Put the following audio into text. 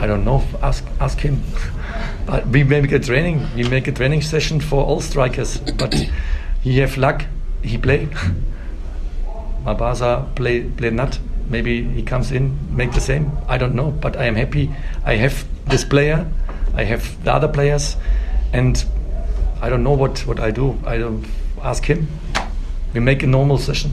I don't know. Ask ask him. But we make a training. We make a training session for all strikers. But he have luck. He play. Mabasa play play not. Maybe he comes in make the same. I don't know. But I am happy. I have this player. I have the other players, and I don't know what what I do. I don't ask him. We make a normal session.